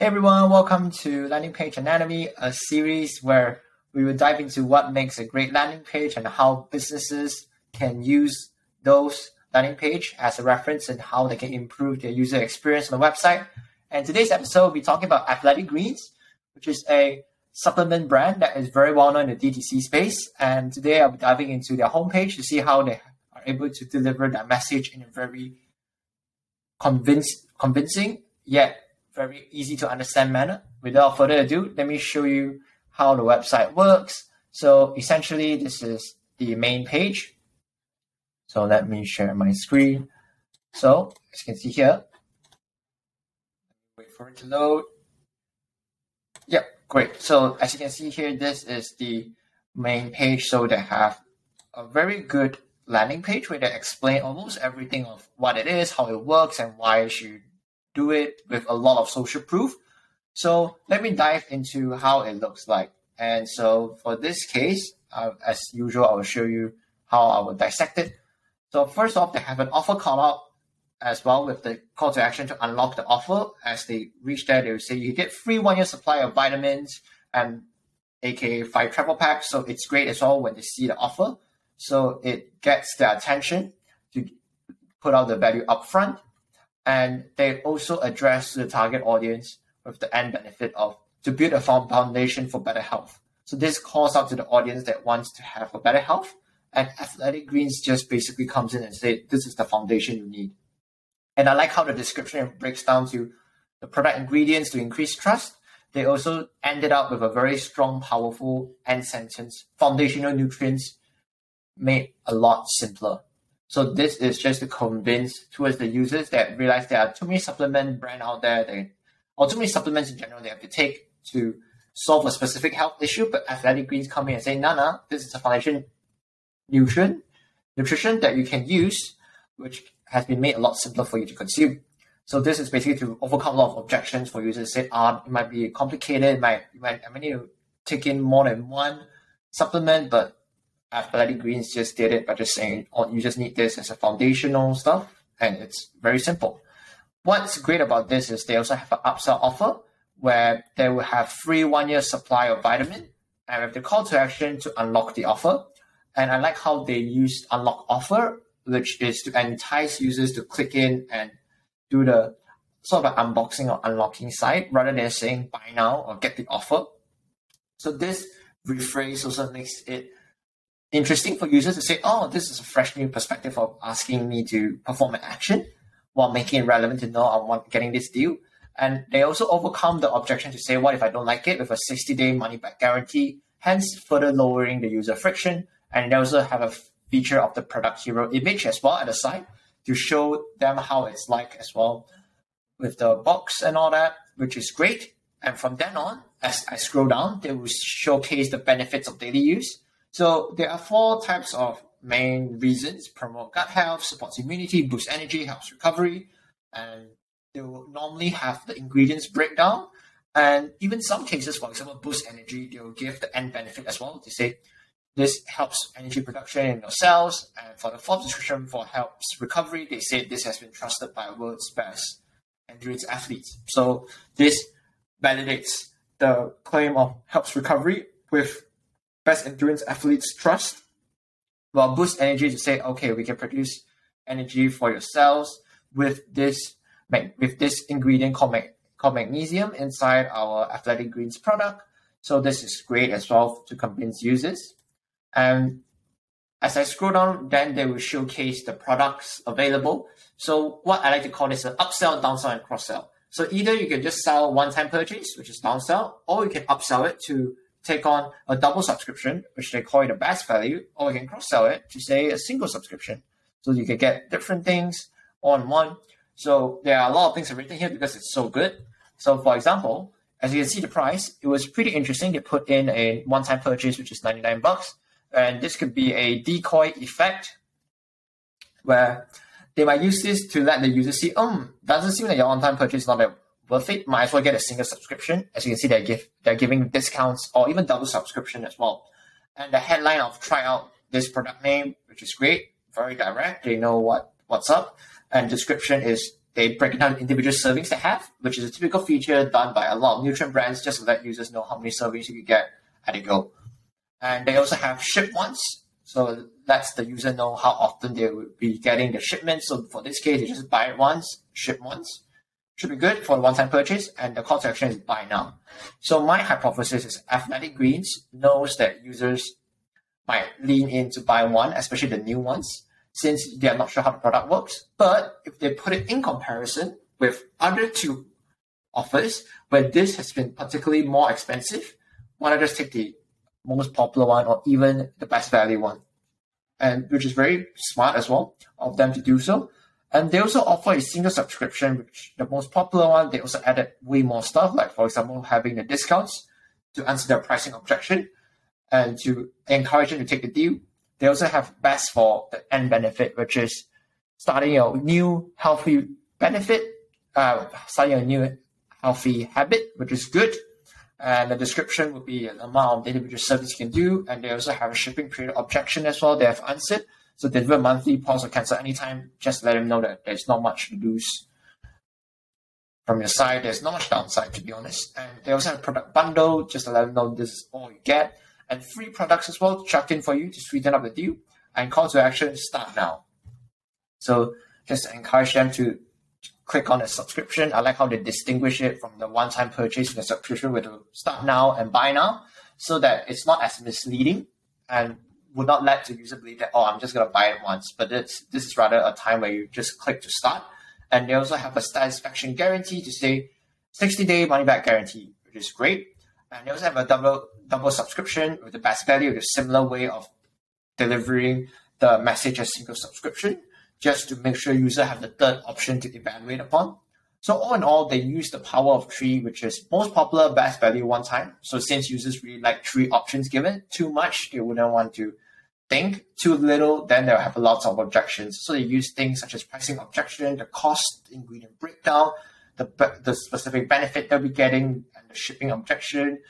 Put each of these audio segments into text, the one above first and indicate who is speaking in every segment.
Speaker 1: Hey everyone, welcome to Landing Page Anatomy, a series where we will dive into what makes a great landing page and how businesses can use those landing page as a reference and how they can improve their user experience on the website. And today's episode, we'll be talking about Athletic Greens, which is a supplement brand that is very well known in the DTC space. And today I'll be diving into their homepage to see how they are able to deliver that message in a very convince, convincing yet very easy to understand manner. Without further ado, let me show you how the website works. So essentially, this is the main page. So let me share my screen. So as you can see here, wait for it to load. Yep, great. So as you can see here, this is the main page. So they have a very good landing page where they explain almost everything of what it is, how it works, and why you should do it with a lot of social proof. So let me dive into how it looks like. And so for this case, uh, as usual, I will show you how I will dissect it. So first off, they have an offer call out as well with the call to action to unlock the offer. As they reach there, they will say you get free one year supply of vitamins and aka five travel packs. So it's great as well when they see the offer. So it gets their attention to put out the value upfront. And they also address the target audience with the end benefit of to build a foundation for better health. So this calls out to the audience that wants to have a better health. And Athletic Greens just basically comes in and say, this is the foundation you need. And I like how the description breaks down to the product ingredients to increase trust. They also ended up with a very strong, powerful end sentence. Foundational nutrients made a lot simpler. So this is just to convince towards the users that realize there are too many supplement brand out there, they, or too many supplements in general they have to take to solve a specific health issue. But Athletic Greens come in and say, no, no, this is a foundation nutrition, nutrition that you can use, which has been made a lot simpler for you to consume. So this is basically to overcome a lot of objections for users. Say, ah, it might be complicated. It might, it might, I might need to take in more than one supplement, but Athletic Greens just did it by just saying, oh, you just need this as a foundational stuff, and it's very simple. What's great about this is they also have an upsell offer where they will have free one year supply of vitamin and with the call to action to unlock the offer. And I like how they use unlock offer, which is to entice users to click in and do the sort of unboxing or unlocking site rather than saying buy now or get the offer. So this rephrase also makes it interesting for users to say, oh, this is a fresh new perspective of asking me to perform an action while making it relevant to know I'm getting this deal. And they also overcome the objection to say, what if I don't like it with a 60 day money back guarantee, hence further lowering the user friction. And they also have a feature of the product hero image as well at the side to show them how it's like as well with the box and all that, which is great. And from then on, as I scroll down, they will showcase the benefits of daily use so there are four types of main reasons promote gut health, supports immunity, boosts energy, helps recovery, and they will normally have the ingredients breakdown. And even some cases, for example, boost energy, they will give the end benefit as well. They say this helps energy production in your cells. And for the fourth description for helps recovery, they say this has been trusted by world's best endurance athletes. So this validates the claim of helps recovery with best endurance athletes trust. Well, boost energy to say, okay, we can produce energy for your cells with this with this ingredient called, mag- called magnesium inside our Athletic Greens product. So this is great as well to convince users. And as I scroll down, then they will showcase the products available. So what I like to call this an upsell, downsell, and cross sell. So either you can just sell one-time purchase, which is downsell, or you can upsell it to take on a double subscription, which they call it a best value, or you can cross sell it to say a single subscription. So you can get different things on one. So there are a lot of things written here because it's so good. So for example, as you can see the price, it was pretty interesting. They put in a one-time purchase, which is 99 bucks. And this could be a decoy effect where they might use this to let the user see, um, doesn't seem like your on-time purchase is not that worth it, might as well get a single subscription. As you can see, they give they're giving discounts or even double subscription as well. And the headline of try out this product name, which is great, very direct. They know what what's up. And description is they break down individual servings they have, which is a typical feature done by a lot of nutrient brands just to let users know how many servings you can get at a go. And they also have ship once, so lets the user know how often they will be getting the shipment. So for this case, you just buy it once, ship once. Should be good for one-time purchase, and the call to action is buy now. So my hypothesis is Athletic Greens knows that users might lean in to buy one, especially the new ones, since they are not sure how the product works. But if they put it in comparison with other two offers where this has been particularly more expensive, why not just take the most popular one or even the best value one? And which is very smart as well of them to do so. And they also offer a single subscription, which the most popular one, they also added way more stuff, like for example, having the discounts to answer their pricing objection and to encourage them to take the deal. They also have best for the end benefit, which is starting a new healthy benefit, uh, starting a new healthy habit, which is good. And the description would be an amount of individual service you can do. And they also have a shipping period objection as well. They have answered. So deliver monthly, pause or cancel anytime. Just let them know that there's not much to lose from your side. There's not much downside, to be honest. And they also have a product bundle, just to let them know this is all you get and free products as well chucked in for you to sweeten up the deal. And call to action start now. So just encourage them to click on the subscription. I like how they distinguish it from the one-time purchase the subscription with the start now and buy now, so that it's not as misleading and would not let the user believe that oh I'm just gonna buy it once. But this this is rather a time where you just click to start. And they also have a satisfaction guarantee to say 60 day money back guarantee, which is great. And they also have a double double subscription with the best value, with a similar way of delivering the message as single subscription, just to make sure user have the third option to evaluate upon. So all in all, they use the power of three, which is most popular, best value one time. So since users really like three options given, too much, they wouldn't want to think too little, then they'll have lots of objections. So they use things such as pricing objection, the cost, ingredient breakdown, the, the specific benefit they'll be getting, and the shipping objection,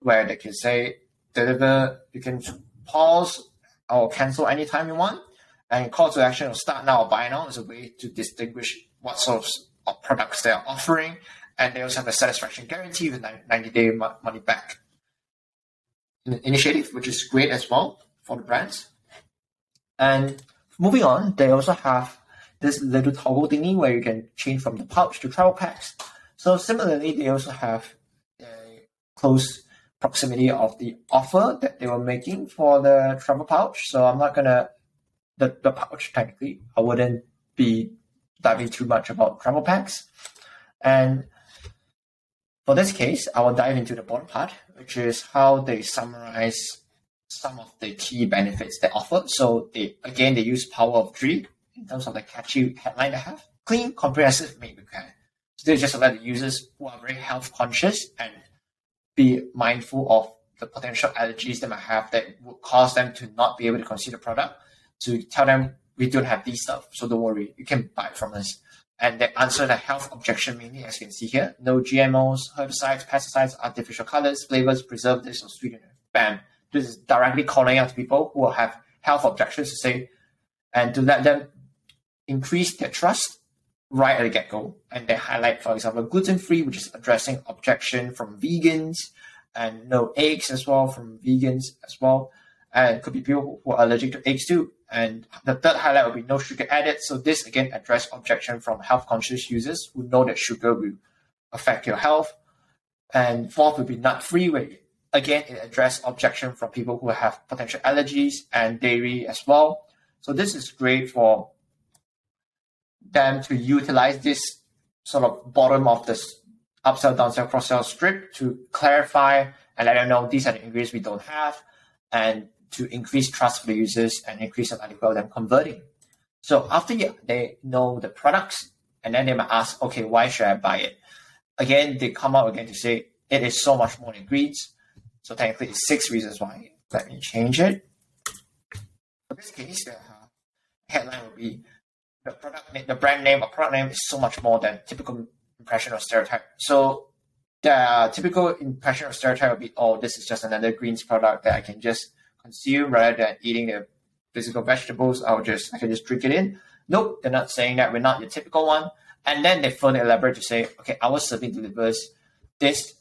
Speaker 1: where they can say deliver, you can pause or cancel anytime you want. And call to action will start now or buy now is a way to distinguish what sort of products they are offering. And they also have a satisfaction guarantee with 90 day money back initiative, which is great as well for the brands. And moving on, they also have this little toggle thingy where you can change from the pouch to travel packs. So similarly, they also have a close proximity of the offer that they were making for the travel pouch. So I'm not gonna the, the pouch technically. I wouldn't be diving too much about travel packs. And for this case, I will dive into the bottom part, which is how they summarize some of the key benefits they offer. So they again they use power of three in terms of the catchy headline they have. Clean, comprehensive, made with care. So they just let the users who are very health conscious and be mindful of the potential allergies they might have that would cause them to not be able to consume the product. To tell them we don't have these stuff, so don't worry, you can buy it from us. And they answer the health objection mainly, as you can see here. No GMOs, herbicides, pesticides, artificial colors, flavors, preservatives, or sweeteners. Bam this is directly calling out to people who have health objections to say, and to let them increase their trust right at the get go. And they highlight, for example, gluten free, which is addressing objection from vegans, and no eggs as well from vegans as well. And could be people who are allergic to eggs too. And the third highlight will be no sugar added. So this again address objection from health conscious users who know that sugar will affect your health. And fourth would be nut free, where Again, it addressed objection from people who have potential allergies and dairy as well. So this is great for them to utilize this sort of bottom of this upsell, downsell, cross-sell strip to clarify and let them know these are the ingredients we don't have and to increase trust for the users and increase the likelihood of them converting. So after they know the products and then they might ask, okay, why should I buy it? Again, they come out again to say it is so much more greens. So technically, it's six reasons why. Let me change it. For this case, the headline will be the product, name, the brand name or product name is so much more than typical impression or stereotype. So the typical impression or stereotype will be, oh, this is just another greens product that I can just consume rather than eating the physical vegetables. I'll just I can just drink it in. Nope, they're not saying that. We're not your typical one. And then they further elaborate to say, okay, our serving delivers this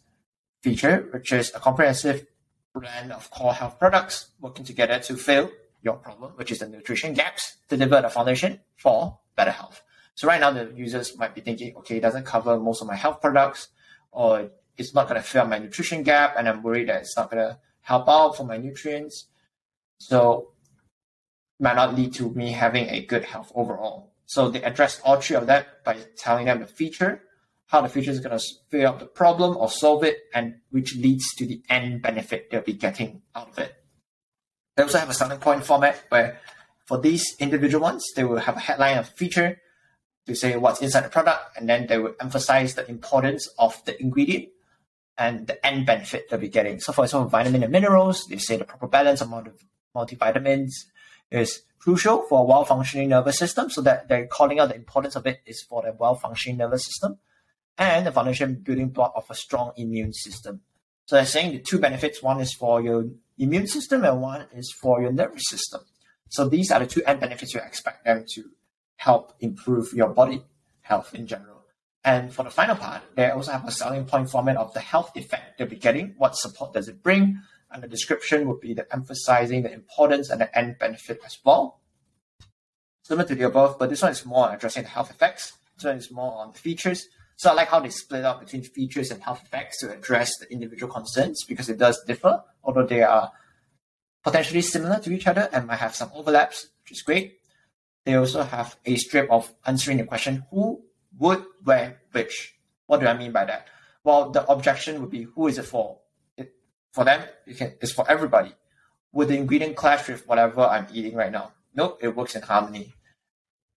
Speaker 1: feature, which is a comprehensive blend of core health products working together to fill your problem, which is the nutrition gaps, deliver the foundation for better health. So right now the users might be thinking, okay, it doesn't cover most of my health products, or it's not going to fill my nutrition gap, and I'm worried that it's not going to help out for my nutrients. So might not lead to me having a good health overall. So they address all three of that by telling them the feature, how the feature is going to fill up the problem or solve it, and which leads to the end benefit they'll be getting out of it. They also have a selling point format where for these individual ones, they will have a headline of feature to say what's inside the product, and then they will emphasize the importance of the ingredient and the end benefit they'll be getting. So for example, vitamin and minerals, they say the proper balance of multivitamins is crucial for a well-functioning nervous system. So that they're calling out the importance of it is for the well-functioning nervous system and the foundation building block of a strong immune system. So they're saying the two benefits, one is for your immune system and one is for your nervous system. So these are the two end benefits you expect them to help improve your body health in general. And for the final part, they also have a selling point format of the health effect they'll be getting. What support does it bring? And the description would be the emphasizing the importance and the end benefit as well. Similar to the above, but this one is more addressing the health effects. This one is more on the features. So I like how they split up between features and health effects to address the individual concerns because it does differ, although they are potentially similar to each other and might have some overlaps, which is great. They also have a strip of answering the question who would wear which. What do I mean by that? Well, the objection would be who is it for? It, for them, it can, it's for everybody. Would the ingredient clash with whatever I'm eating right now? Nope, it works in harmony.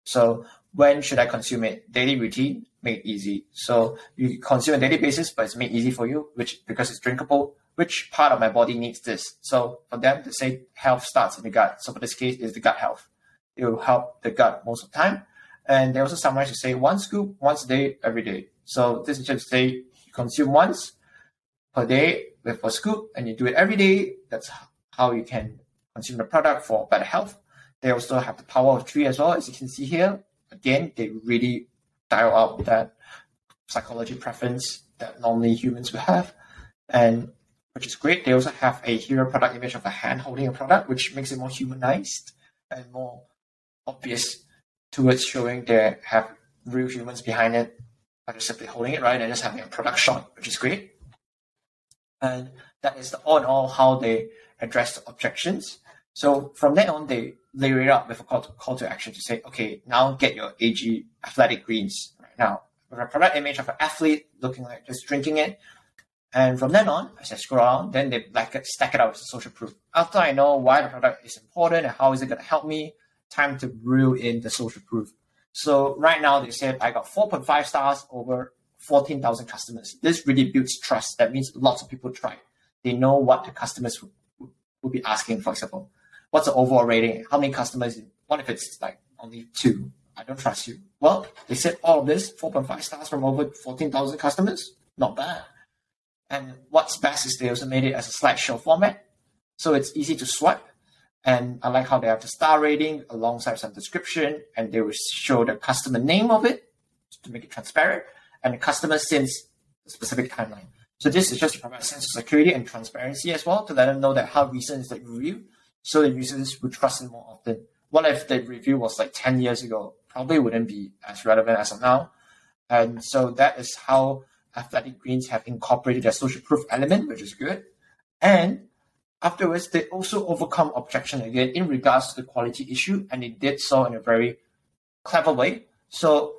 Speaker 1: So when should I consume it? Daily routine, made easy. So you consume a daily basis, but it's made easy for you, which because it's drinkable. Which part of my body needs this? So for them to say health starts in the gut. So for this case, is the gut health. It will help the gut most of the time. And they also summarize to say one scoop once a day, every day. So this is just say you consume once per day with a scoop and you do it every day. That's how you can consume the product for better health. They also have the power of three as well, as you can see here. Again, they really dial up that psychology preference that normally humans would have. And which is great. They also have a hero product image of a hand holding a product, which makes it more humanized and more obvious towards showing they have real humans behind it by just simply holding it, right? And just having a product shot, which is great. And that is the all in all how they address the objections. So from then on, they layer it up with a call to, call to action to say, okay, now get your AG athletic greens right now. With a product image of an athlete looking like just drinking it, and from then on, as I scroll on, then they like stack it as a social proof. After I know why the product is important and how is it going to help me, time to reel in the social proof. So right now they said I got 4.5 stars over 14,000 customers. This really builds trust. That means lots of people try. They know what the customers would be asking, for example. What's the overall rating? How many customers? What if it's like only two? I don't trust you. Well, they said all of this, 4.5 stars from over 14,000 customers. Not bad. And what's best is they also made it as a slideshow format. So it's easy to swipe. And I like how they have the star rating alongside some description and they will show the customer name of it to make it transparent and the customer since the specific timeline. So this is just to provide a sense of security and transparency as well to let them know that how recent is the review so the users would trust it more often. What if the review was like 10 years ago? Probably wouldn't be as relevant as of now. And so that is how Athletic Greens have incorporated their social proof element, which is good. And afterwards, they also overcome objection again in regards to the quality issue, and they did so in a very clever way. So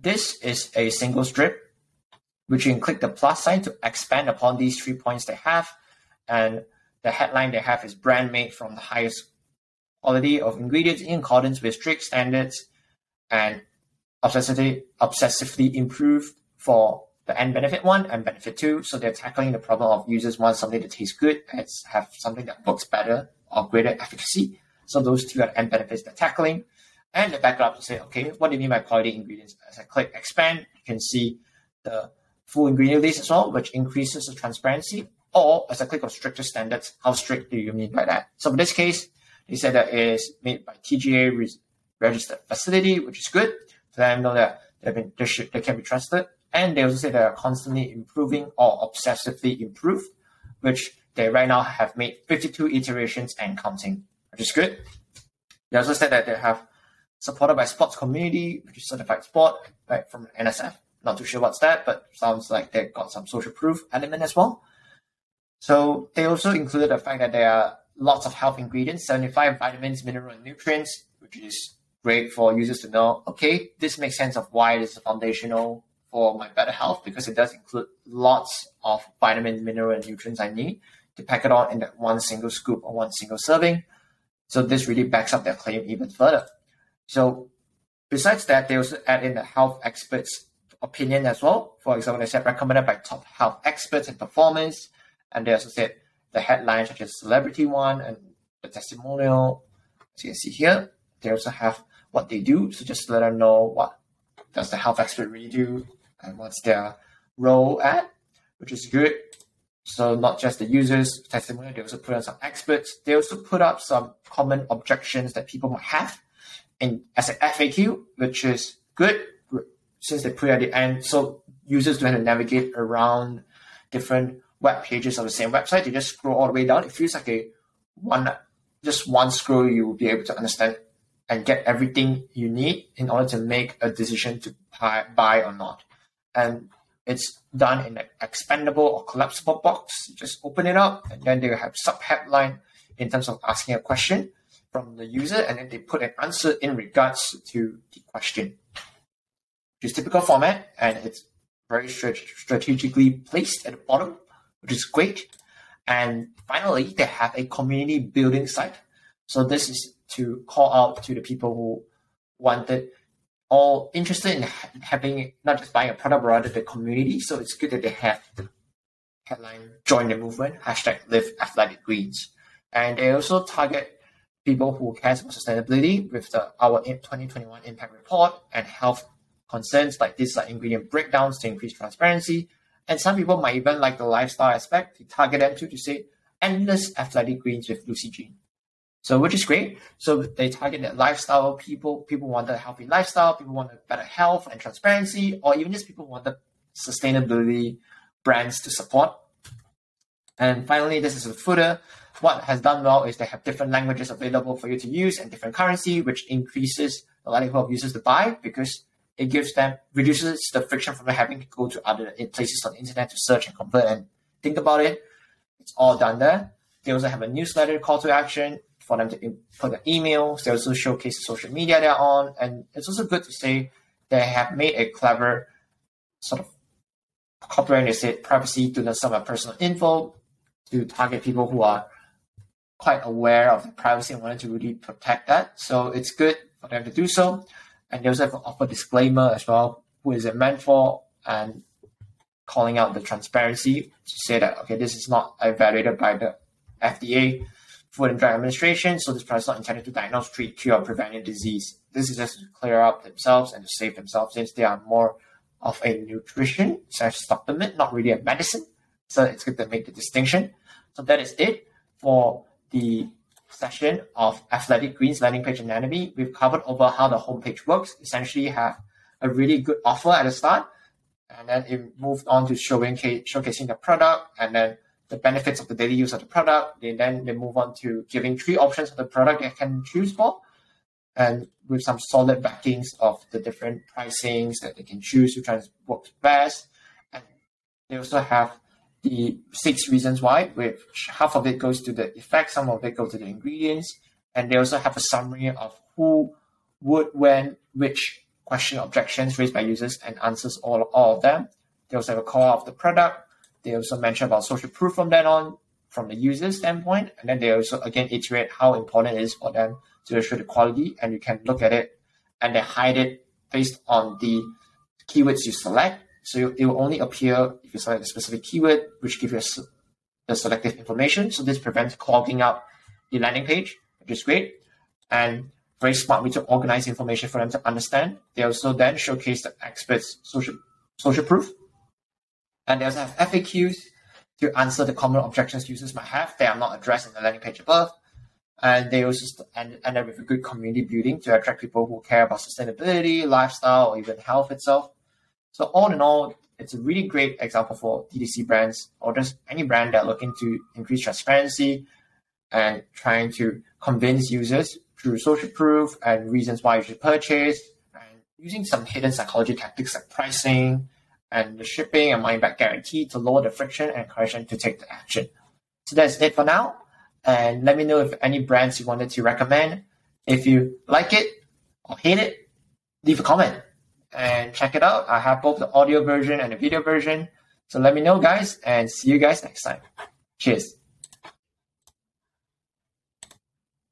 Speaker 1: this is a single strip, which you can click the plus sign to expand upon these three points they have. And the headline they have is brand made from the highest quality of ingredients in accordance with strict standards and obsessively obsessively improved for the end benefit one and benefit two. So they're tackling the problem of users want something that tastes good and have something that works better or greater efficacy. So those two are the end benefits they're tackling. And they back up to say, okay, what do you mean by quality ingredients? As I click expand, you can see the full ingredient list as well, which increases the transparency. Or as I click on stricter standards, how strict do you mean by that? So in this case, they said that it is made by TGA registered facility, which is good. So I know that They've been, they, should, they can be trusted. And they also say they're constantly improving or obsessively improve, which they right now have made 52 iterations and counting, which is good. They also said that they have supported by sports community, which is certified sport, right, from NSF. Not too sure what's that, but sounds like they've got some social proof element as well. So they also included the fact that there are lots of health ingredients, 75 vitamins, mineral, and nutrients, which is great for users to know, okay, this makes sense of why this is foundational for my better health because it does include lots of vitamins, mineral, and nutrients I need to pack it on in that one single scoop or one single serving. So this really backs up their claim even further. So besides that, they also add in the health experts' opinion as well. For example, they said recommended by top health experts in performance, and they also said the headlines such as celebrity one and the testimonial. As you can see here, they also have what they do. So just let them know what does the health expert really do and what's their role at, which is good. So not just the users' testimonial, they also put on some experts. They also put up some common objections that people might have in as an FAQ, which is good since they put at the end. So users don't have to navigate around different web pages of the same website. You just scroll all the way down. It feels like a one just one scroll you will be able to understand and get everything you need in order to make a decision to buy, buy or not. And it's done in an expandable or collapsible box. You just open it up and then they have sub headline in terms of asking a question from the user and then they put an answer in regards to the question. Is typical format and it's very strategically placed at the bottom which is great. And finally, they have a community building site. So this is to call out to the people who wanted or interested in having not just buying a product, but rather the community. So it's good that they have the headline join the movement, hashtag live athletic greens. And they also target people who care about sustainability with the our 2021 impact report and health concerns like these like ingredient breakdowns to increase transparency and some people might even like the lifestyle aspect. to target them to, to say endless athletic greens with Lucy Jean. So which is great. So they target that lifestyle people. People want a healthy lifestyle. People want a better health and transparency, or even just people want the sustainability brands to support. And finally, this is a footer. What has done well is they have different languages available for you to use and different currency, which increases the likelihood of users to buy because it gives them reduces the friction from having to go to other places on the internet to search and convert and think about it. It's all done there. They also have a newsletter call to action for them to put the emails. They also showcase the social media they're on, and it's also good to say they have made a clever sort of copyright. They said privacy to not some of personal info to target people who are quite aware of the privacy and wanted to really protect that. So it's good for them to do so and they also offer disclaimer as well. Who is it meant for? And calling out the transparency to say that okay, this is not evaluated by the FDA, Food and Drug Administration, so this product is not intended to diagnose, treat, cure, or prevent any disease. This is just to clear up themselves and to save themselves since they are more of a nutrition slash supplement, not really a medicine. So it's good to make the distinction. So that is it for the session of Athletic Greens landing page anatomy, we've covered over how the homepage works. Essentially, have a really good offer at the start, and then it moved on to showing showcasing the product, and then the benefits of the daily use of the product. They then they move on to giving three options of the product they can choose for, and with some solid backings of the different pricings that they can choose to try to work best. And they also have the six reasons why, which half of it goes to the effect, some of it goes to the ingredients, and they also have a summary of who, would, when, which question objections raised by users and answers all, all of them. They also have a call of the product. They also mention about social proof from then on, from the user standpoint, and then they also again iterate how important it is for them to assure the quality, and you can look at it and they hide it based on the keywords you select so it will only appear if you select a specific keyword, which gives you the selective information. So this prevents clogging up the landing page, which is great. And very smart way to organize information for them to understand. They also then showcase the experts' social, social proof. And they also have FAQs to answer the common objections users might have. They are not addressed in the landing page above. and they also end, end up with a good community building to attract people who care about sustainability, lifestyle, or even health itself. So all in all, it's a really great example for DTC brands or just any brand that are looking to increase transparency and trying to convince users through social proof and reasons why you should purchase and using some hidden psychology tactics like pricing and the shipping and money back guarantee to lower the friction and encourage them to take the action. So that's it for now. And let me know if any brands you wanted to recommend. If you like it or hate it, leave a comment and check it out. I have both the audio version and the video version. So let me know, guys, and see you guys next time. Cheers.